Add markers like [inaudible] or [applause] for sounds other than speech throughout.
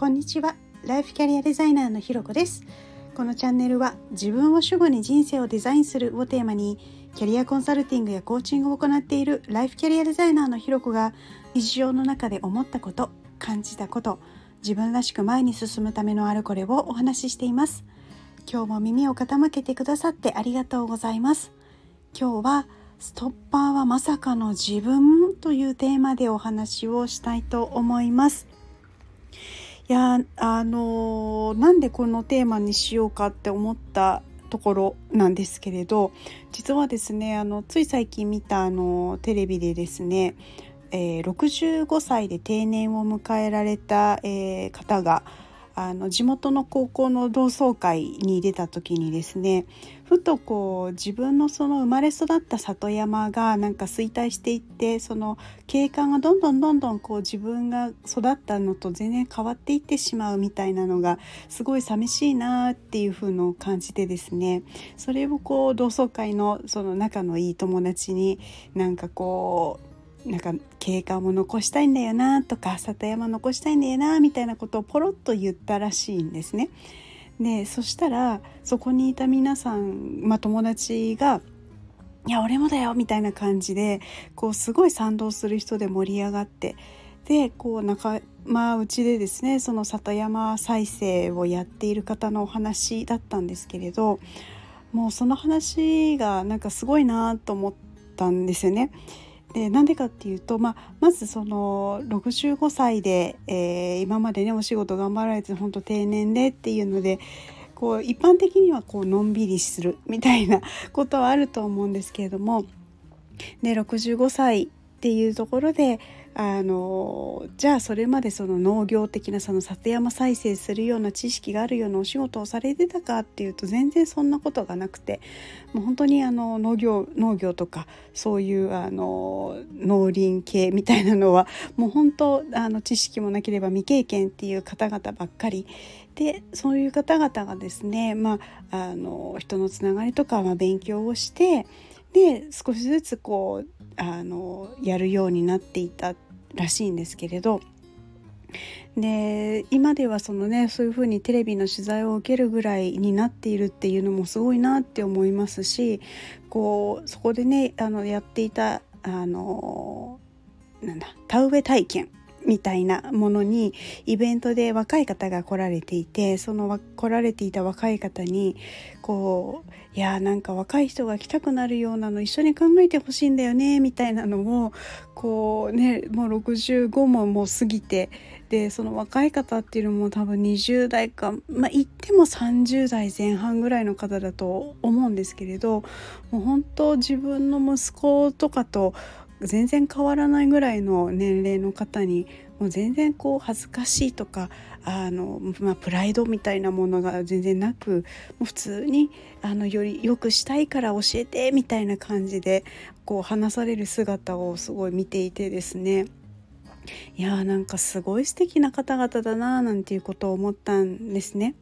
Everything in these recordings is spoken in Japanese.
こんにちは。ライフキャリアデザイナーのひろこです。このチャンネルは自分を主語に人生をデザインするをテーマにキャリアコンサルティングやコーチングを行っているライフキャリアデザイナーのひろこが日常の中で思ったこと感じたこと自分らしく前に進むためのあるこれをお話ししています。今日も耳を傾けてくださってありがとうございます。今日はストッパーはまさかの自分というテーマでお話をしたいと思います。いやあのなんでこのテーマにしようかって思ったところなんですけれど実はですねあのつい最近見たあのテレビでですね、えー、65歳で定年を迎えられた、えー、方があの地元の高校の同窓会に出た時にですねふとこう自分のその生まれ育った里山がなんか衰退していってその景観がどんどんどんどんこう自分が育ったのと全然変わっていってしまうみたいなのがすごい寂しいなっていう風のを感じてですねそれをこう同窓会のその仲のいい友達になんかこうなんか景観も残したいんだよなとか里山残したいんだよなみたいなことをポロッと言ったらしいんですね。でそしたらそこにいた皆さん、まあ、友達が「いや俺もだよ」みたいな感じでこうすごい賛同する人で盛り上がってでこう仲間内でですねその里山再生をやっている方のお話だったんですけれどもうその話がなんかすごいなと思ったんですよね。でなんでかっていうと、まあ、まずその65歳で、えー、今までねお仕事頑張られて本当定年でっていうのでこう一般的にはこうのんびりするみたいな [laughs] ことはあると思うんですけれどもで65歳っていうところであのじゃあそれまでその農業的なその里山再生するような知識があるようなお仕事をされてたかっていうと全然そんなことがなくてもう本当にあの農業農業とかそういうあの農林系みたいなのはもう本当あの知識もなければ未経験っていう方々ばっかり。でそういう方々がですね、まあ、あの人のつながりとか、まあ、勉強をしてで少しずつこうあのやるようになっていたらしいんですけれど。で今ではそのねそういうふうにテレビの取材を受けるぐらいになっているっていうのもすごいなって思いますしこうそこでねあのやっていたあのなんだ田植え体験みたいなものにイベントで若い方が来られていてその来られていた若い方にこういやなんか若い人が来たくなるようなの一緒に考えてほしいんだよねみたいなのをこうねもう65ももう過ぎてでその若い方っていうのも多分20代かまあ言っても30代前半ぐらいの方だと思うんですけれどもう本当自分の息子とかと全然変わらないぐらいの年齢の方にもう全然こう恥ずかしいとかあの、まあ、プライドみたいなものが全然なくもう普通にあのより良くしたいから教えてみたいな感じでこう話される姿をすごい見ていてですねいやーなんかすごい素敵な方々だなーなんていうことを思ったんですね。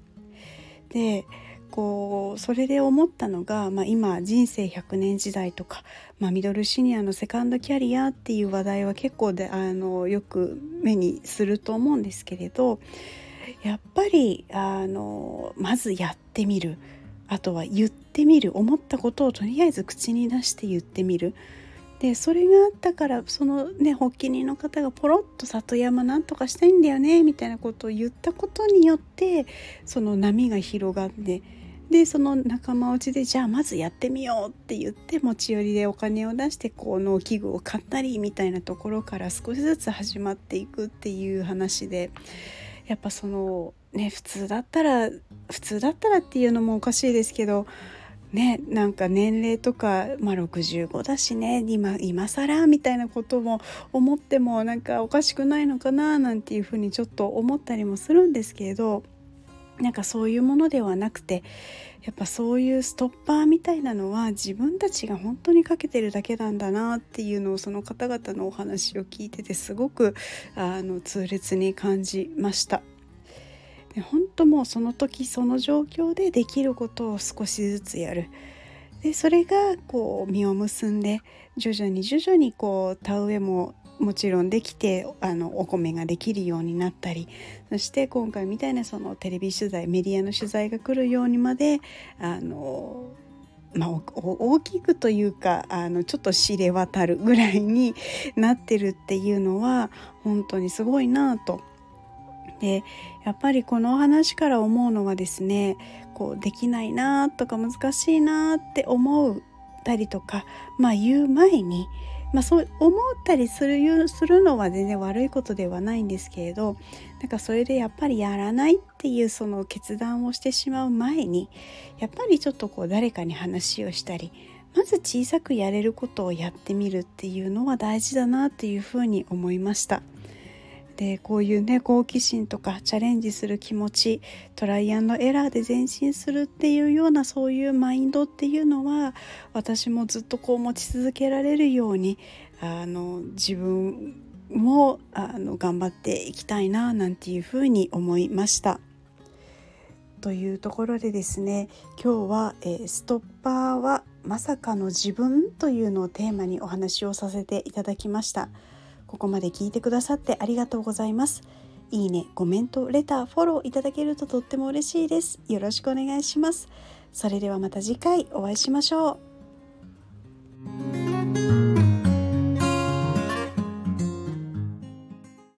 でこうそれで思ったのが、まあ、今人生100年時代とか、まあ、ミドルシニアのセカンドキャリアっていう話題は結構であのよく目にすると思うんですけれどやっぱりあのまずやってみるあとは言ってみる思ったことをとりあえず口に出して言ってみる。でそれがあったからそのね発起人の方がポロッと里山なんとかしたいんだよねみたいなことを言ったことによってその波が広がってでその仲間内でじゃあまずやってみようって言って持ち寄りでお金を出してこう農機具を買ったりみたいなところから少しずつ始まっていくっていう話でやっぱそのね普通だったら普通だったらっていうのもおかしいですけどねなんか年齢とか、まあ、65だしね今今更みたいなことも思ってもなんかおかしくないのかななんていうふうにちょっと思ったりもするんですけれどなんかそういうものではなくてやっぱそういうストッパーみたいなのは自分たちが本当にかけてるだけなんだなっていうのをその方々のお話を聞いててすごくあの痛烈に感じました。で本当もうその時その状況でできることを少しずつやる。でそれがこう実を結んで徐々に徐々にこう田植えももちろんできてあのお米ができるようになったりそして今回みたいなそのテレビ取材メディアの取材が来るようにまであのまあ、大きくというかあのちょっと知れ渡るぐらいになってるっていうのは本当にすごいなと。でやっぱりこの話から思うのはですねこうできないなとか難しいなって思ったりとか、まあ、言う前にまあ、そう思ったりするするのは全然悪いことではないんですけれどなんかそれでやっぱりやらないっていうその決断をしてしまう前にやっぱりちょっとこう誰かに話をしたりまず小さくやれることをやってみるっていうのは大事だなっていうふうに思いました。でこういうね好奇心とかチャレンジする気持ちトライアンドエラーで前進するっていうようなそういうマインドっていうのは私もずっとこう持ち続けられるようにあの自分もあの頑張っていきたいななんていうふうに思いました。というところでですね今日は、えー、ストッパーはまさかの自分というのをテーマにお話をさせていただきました。ここまで聞いてくださってありがとうございます。いいね、コメント、レター、フォローいただけるととっても嬉しいです。よろしくお願いします。それではまた次回お会いしましょう。